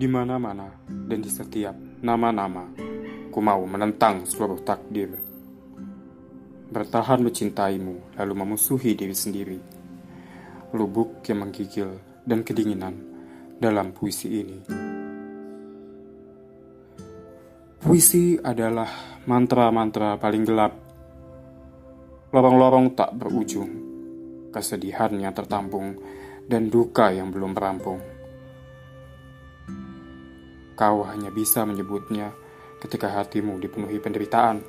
Di mana-mana dan di setiap nama-nama, ku mau menentang seluruh takdir. Bertahan mencintaimu, lalu memusuhi diri sendiri. Lubuk yang menggigil dan kedinginan dalam puisi ini. Puisi adalah mantra-mantra paling gelap. Lorong-lorong tak berujung, kesedihan yang tertampung, dan duka yang belum rampung. Kau hanya bisa menyebutnya ketika hatimu dipenuhi penderitaan.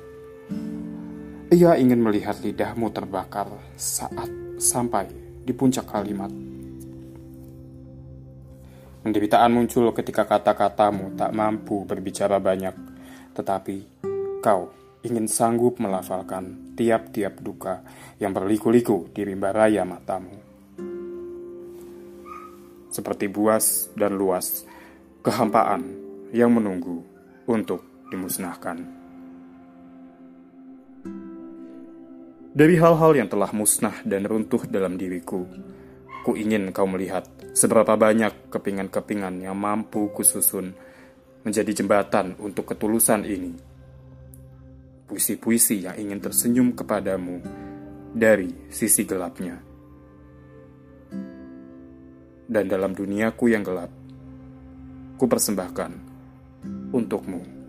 Ia ingin melihat lidahmu terbakar saat sampai di puncak kalimat. Penderitaan muncul ketika kata-katamu tak mampu berbicara banyak, tetapi kau ingin sanggup melafalkan tiap-tiap duka yang berliku-liku di rimba raya matamu. Seperti buas dan luas, kehampaan yang menunggu untuk dimusnahkan. Dari hal-hal yang telah musnah dan runtuh dalam diriku, ku ingin kau melihat seberapa banyak kepingan-kepingan yang mampu kususun menjadi jembatan untuk ketulusan ini. Puisi-puisi yang ingin tersenyum kepadamu dari sisi gelapnya. Dan dalam duniaku yang gelap, ku persembahkan untukmu.